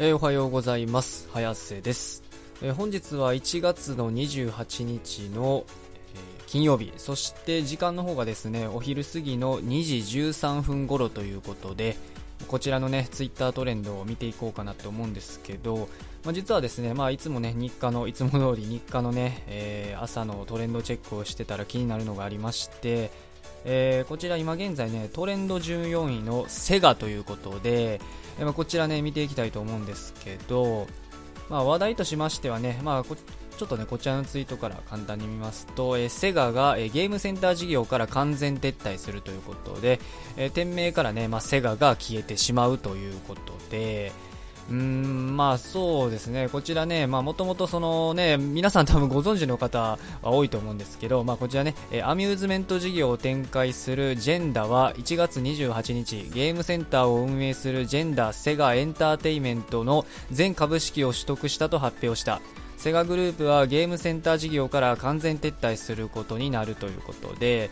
えー、おはようございます。早瀬です、えー、本日は1月の28日の、えー、金曜日、そして時間の方がですね、お昼過ぎの2時13分頃ということで、こちらのね、ツイッタートレンドを見ていこうかなと思うんですけど、まあ、実はですね、まあ、いつもね、日課の、いつも通り日課のね、え朝のトレンドチェックをしてたら気になるのがありまして、えー、こちら今現在ね、トレンド14位のセガということで、え、まあ、こちらね、見ていきたいと思うんですけど、まあ、話題としましてはね、まあ、ちょっとね、こちらのツイートから簡単に見ますと、えー、セガが、えー、ゲームセンター事業から完全撤退するということで、えー、店名からね、まあ、セガが消えてしまうということで、うーん、まあそうですね、こちらね、もともとそのね、皆さん多分ご存知の方は多いと思うんですけど、まあこちらね、えアミューズメント事業を展開するジェンダは1月28日、ゲームセンターを運営するジェンダセガエンターテイメントの全株式を取得したと発表した。セガグループはゲームセンター事業から完全撤退することになるということで、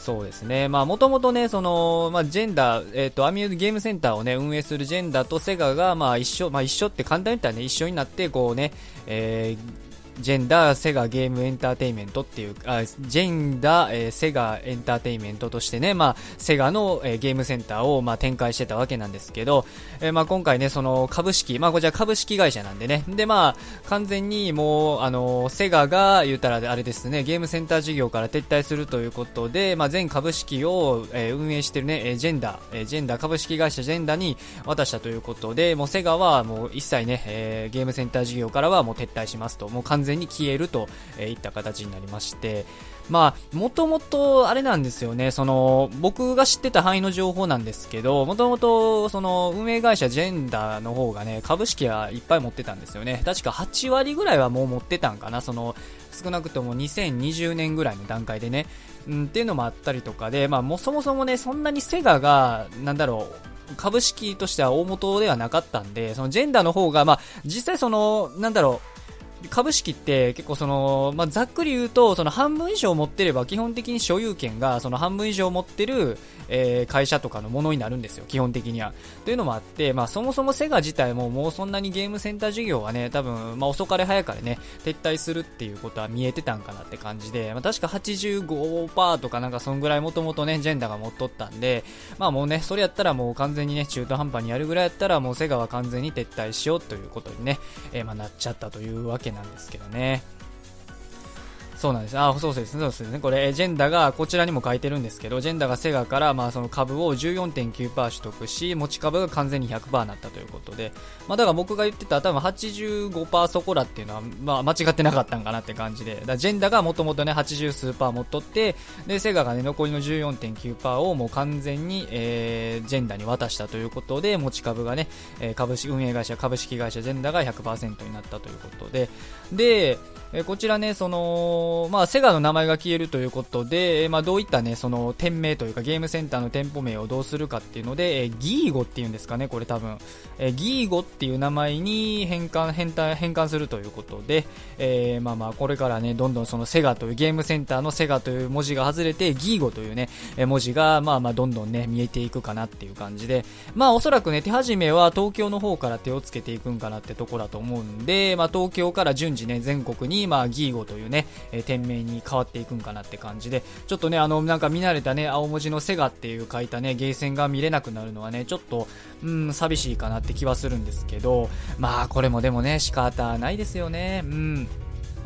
そうですね。まあ、もともとね、その、まあ、ジェンダー、えっ、ー、と、アミューゲームセンターをね、運営するジェンダーとセガが、まあ、一緒、まあ、一緒って簡単に言ったらね、一緒になって、こうね、えー、ジェンダーセガゲームエンターテイメントっていう、あジェンダー、えー、セガエンターテイメントとしてね、まあ、セガの、えー、ゲームセンターを、まあ、展開してたわけなんですけど、えー、まあ、今回ね、その株式、まあ、こちら株式会社なんでね、で、まあ、完全にもう、あのセガが言ったらあれですね、ゲームセンター事業から撤退するということで、まあ、全株式を、えー、運営してるね、えー、ジェンダー、えー、ジェンダー株式会社ジェンダーに渡したということで、もうセガはもう一切ね、えー、ゲームセンター事業からはもう撤退しますと、もう完全全に消えると、いった形になりまして、まあ、もともと、あれなんですよね、その、僕が知ってた範囲の情報なんですけど、もともと、その、運営会社ジェンダーの方がね、株式はいっぱい持ってたんですよね。確か8割ぐらいはもう持ってたんかな、その、少なくとも2020年ぐらいの段階でね、うん、っていうのもあったりとかで、まあ、もそもそもね、そんなにセガが、なんだろう、株式としては大元ではなかったんで、そのジェンダーの方が、まあ、実際その、なんだろう、株式って結構その、まあ、ざっくり言うと、その半分以上持ってれば基本的に所有権がその半分以上持ってる、えー、会社とかのものになるんですよ、基本的には。というのもあって、まあ、そもそもセガ自体ももうそんなにゲームセンター事業はね、多分、まあ、遅かれ早かれね、撤退するっていうことは見えてたんかなって感じで、まあ、確か85%とかなんかそんぐらいもともとね、ジェンダーが持っとったんで、まあもうね、それやったらもう完全にね、中途半端にやるぐらいやったらもうセガは完全に撤退しようということにね、えー、まあなっちゃったというわけなんですけどね。そうなんです。あ、そうですね。そうですね。これ、ジェンダが、こちらにも書いてるんですけど、ジェンダがセガから、まあ、その株を14.9%取得し、持ち株が完全に100%になったということで、まあ、だから僕が言ってた多分85%そこらっていうのは、まあ、間違ってなかったんかなって感じで、だジェンダがもともとね、80数パー持っとって、で、セガがね、残りの14.9%をもう完全に、えー、ジェンダに渡したということで、持ち株がね、えー、株式、運営会社、株式会社ジェンダが100%になったということで、で、えこちらね、その、まあ、セガの名前が消えるということで、まあ、どういったね、その、店名というか、ゲームセンターの店舗名をどうするかっていうので、えギーゴっていうんですかね、これ多分。えギーゴっていう名前に変換、変、変換するということで、えー、まあまあ、これからね、どんどんそのセガというゲームセンターのセガという文字が外れて、ギーゴというね、文字が、まあまあ、どんどんね、見えていくかなっていう感じで、まあ、おそらくね、手始めは東京の方から手をつけていくんかなってところだと思うんで、まあ、東京から順次ね、全国にまあ、ギーゴというね、えー、店名に変わっていくんかなって感じで、ちょっとね、あの、なんか見慣れたね、青文字のセガっていう書いたね、ゲーセンが見れなくなるのはね、ちょっと、うん、寂しいかなって気はするんですけど、まあ、これもでもね、仕方ないですよね、うん。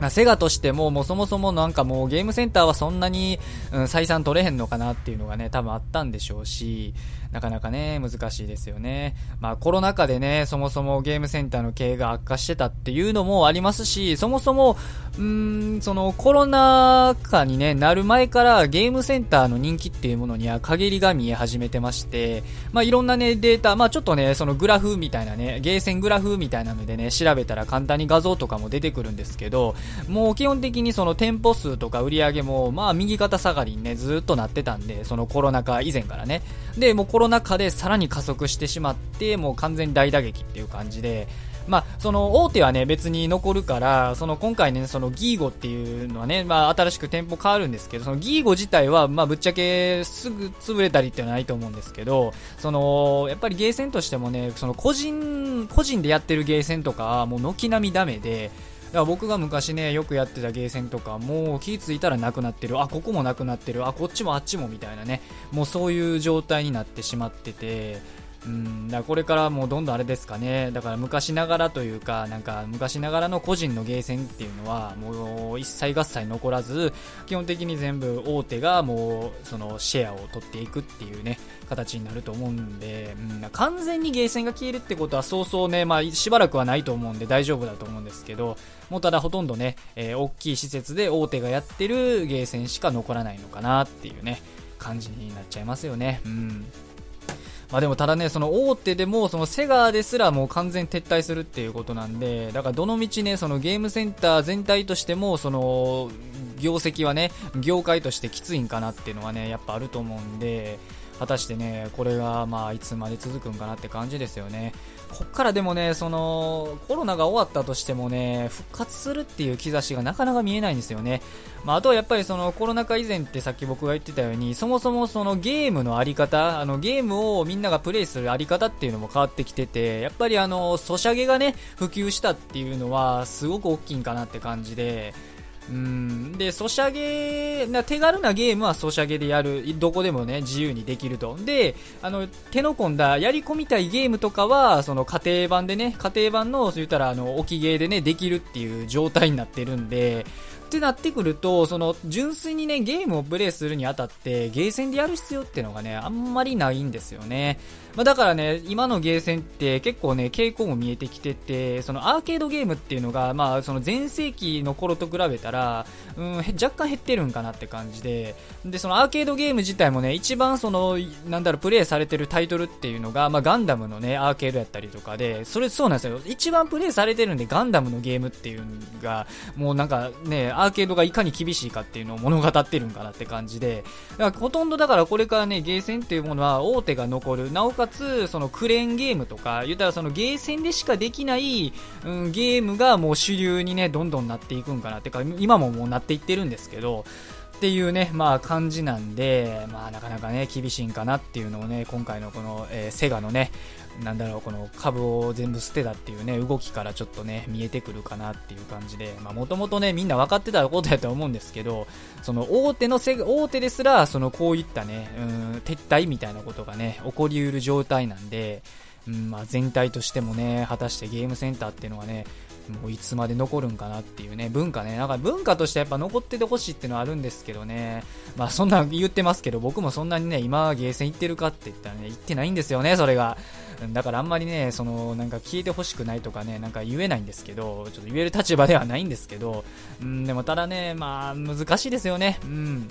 まあ、セガとしても、もうそもそもなんかもうゲームセンターはそんなに、うん、採算取れへんのかなっていうのがね、多分あったんでしょうし、なかなかね、難しいですよね。まあコロナ禍でね、そもそもゲームセンターの経営が悪化してたっていうのもありますし、そもそも、うーん、そのコロナ禍にね、なる前からゲームセンターの人気っていうものには陰りが見え始めてまして、まあいろんなね、データ、まあちょっとね、そのグラフみたいなね、ゲーセングラフみたいなのでね、調べたら簡単に画像とかも出てくるんですけど、もう基本的にその店舗数とか売り上げも、まあ右肩下がりにね、ずっとなってたんで、そのコロナ禍以前からね。で、もうコロナ禍でさらに加速してしまって、もう完全に大打撃っていう感じで、まあ、その大手はね、別に残るから、その今回ね、そのギーゴっていうのはね、まあ、新しく店舗変わるんですけど、そのギーゴ自体は、まあ、ぶっちゃけすぐ潰れたりっていうのはないと思うんですけど、その、やっぱりゲーセンとしてもね、その個人、個人でやってるゲーセンとか、もう軒並みダメで、から僕が昔ね、よくやってたゲーセンとかもう気付いたらなくなってる。あ、ここもなくなってる。あ、こっちもあっちもみたいなね。もうそういう状態になってしまってて、うん、だこれからもうどんどんあれですかね、だから昔ながらというか、なんか昔ながらの個人のゲーセンっていうのは、もう一切合切残らず、基本的に全部大手がもうそのシェアを取っていくっていうね、形になると思うんで、うん、完全にゲーセンが消えるってことはそうそうね、まあしばらくはないと思うんで大丈夫だと思うんですけど、もうただほとんどね、えー、大きい施設で大手がやってるゲーセンしか残らないのかなっていうね、感じになっちゃいますよね。うん。まあでもただね、その大手でも、そのセガですらもう完全撤退するっていうことなんで、だからどの道ね、そのゲームセンター全体としても、その、業績はね、業界としてきついんかなっていうのはね、やっぱあると思うんで、果たしてね、これがまあいつまで続くんかなって感じですよね。こっからでもね、その、コロナが終わったとしてもね、復活するっていう兆しがなかなか見えないんですよね。まあ、あとはやっぱりそのコロナ禍以前ってさっき僕が言ってたように、そもそもそのゲームのあり方、あのゲームをみんながプレイするあり方っていうのも変わってきてて、やっぱりあの、ソシャゲがね、普及したっていうのはすごく大きいんかなって感じで、うんで、ソシャゲ、な手軽なゲームはソシャゲでやる、どこでもね、自由にできると。で、あの、手の込んだ、やり込みたいゲームとかは、その家庭版でね、家庭版の、そう言ったら、あの、置きゲーでね、できるっていう状態になってるんで、ってなってくると、その、純粋にね、ゲームをプレイするにあたって、ゲーセンでやる必要っていうのがね、あんまりないんですよね。まあ、だからね、今のゲーセンって結構ね、傾向も見えてきてて、そのアーケードゲームっていうのが、まあ、その前世紀の頃と比べたら、うん、若干減ってるんかなって感じで、で、そのアーケードゲーム自体もね、一番その、なんだろう、プレイされてるタイトルっていうのが、まあ、ガンダムのね、アーケードやったりとかで、それそうなんですよ。一番プレイされてるんで、ガンダムのゲームっていうのが、もうなんかね、アアーケードがいかに厳しいかっていうのを物語ってるんかなって感じで、だからほとんどだからこれからね、ゲーセンっていうものは大手が残る、なおかつ、そのクレーンゲームとか、言ったらそのゲーセンでしかできない、うん、ゲームがもう主流にね、どんどんなっていくんかなってか、今ももうなっていってるんですけど、っていうね、まあ感じなんで、まあなかなかね、厳しいんかなっていうのをね、今回のこの、えー、セガのね、なんだろう、この株を全部捨てたっていうね、動きからちょっとね、見えてくるかなっていう感じで、まあもともとね、みんな分かってたことやと思うんですけど、その大手のせ、大手ですら、そのこういったね、うん、撤退みたいなことがね、起こりうる状態なんで、うんまあ、全体としてもね、果たしてゲームセンターっていうのはね、もういつまで残るんかなっていうね、文化ね、なんか文化としてやっぱ残っててほしいっていうのはあるんですけどね、まあそんな言ってますけど、僕もそんなにね、今ゲーセン行ってるかって言ったらね、行ってないんですよね、それが。だからあんまりね、その、なんか聞いてほしくないとかね、なんか言えないんですけど、ちょっと言える立場ではないんですけど、うん、でもただね、まあ難しいですよね、うん。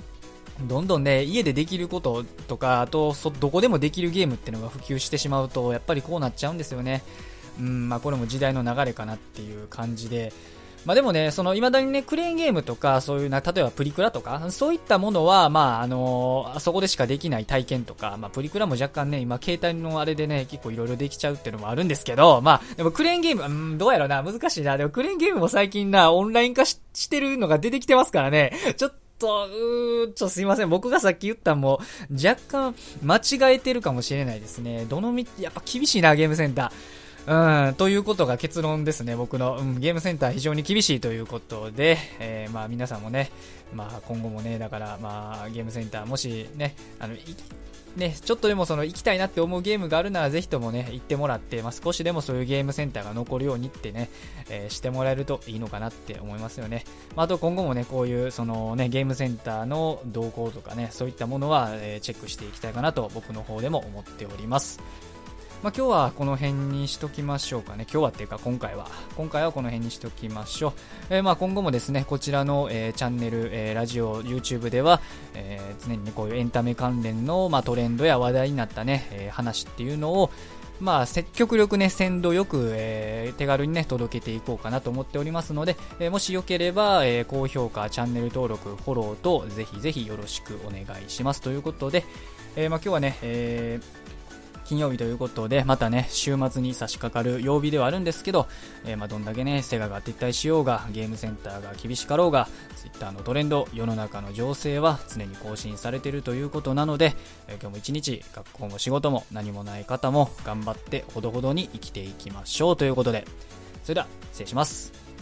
どんどんね、家でできることとか、あと、どこでもできるゲームっていうのが普及してしまうと、やっぱりこうなっちゃうんですよね。うんまあ、これも時代の流れかなっていう感じで、まあ、でもね、その未だにね、クレーンゲームとか、そういうな、例えばプリクラとか、そういったものは、まあ、あのー、そこでしかできない体験とか、まあ、プリクラも若干ね、今、携帯のあれでね、結構いろいろできちゃうっていうのもあるんですけど、まあ、でもクレーンゲーム、うん、どうやろうな、難しいな。でもクレーンゲームも最近な、オンライン化してるのが出てきてますからね、ちょっと、うー、ちょっとすいません。僕がさっき言ったも、若干間違えてるかもしれないですね。どのみ、やっぱ厳しいな、ゲームセンター。うん、ということが結論ですね、僕の、うん、ゲームセンター非常に厳しいということで、えー、まあ皆さんもね、まあ今後もね、だからまあゲームセンターもしね、あの、ね、ちょっとでもその行きたいなって思うゲームがあるならぜひともね、行ってもらって、まあ、少しでもそういうゲームセンターが残るようにってね、えー、してもらえるといいのかなって思いますよね。まあ、あと今後もね、こういうそのね、ゲームセンターの動向とかね、そういったものは、えー、チェックしていきたいかなと僕の方でも思っております。まあ、今日はこの辺にしときましょうかね。今日はっていうか今回は。今回はこの辺にしときましょう。えー、まあ今後もですね、こちらの、えー、チャンネル、えー、ラジオ、YouTube では、え常にね、こういうエンタメ関連の、まあ、トレンドや話題になったね、え話っていうのを、まあ、積極力ね、鮮度よく、えー、手軽にね、届けていこうかなと思っておりますので、えー、もしよければ、えー、高評価、チャンネル登録、フォローと、ぜひぜひよろしくお願いします。ということで、えまあ、今日はね、え金曜日ということで、またね、週末に差し掛かる曜日ではあるんですけど、えー、まあどんだけね、セガが撤退しようが、ゲームセンターが厳しかろうが、Twitter のトレンド、世の中の情勢は常に更新されているということなので、えー、今日も一日、学校も仕事も何もない方も頑張ってほどほどに生きていきましょうということで、それでは、失礼します。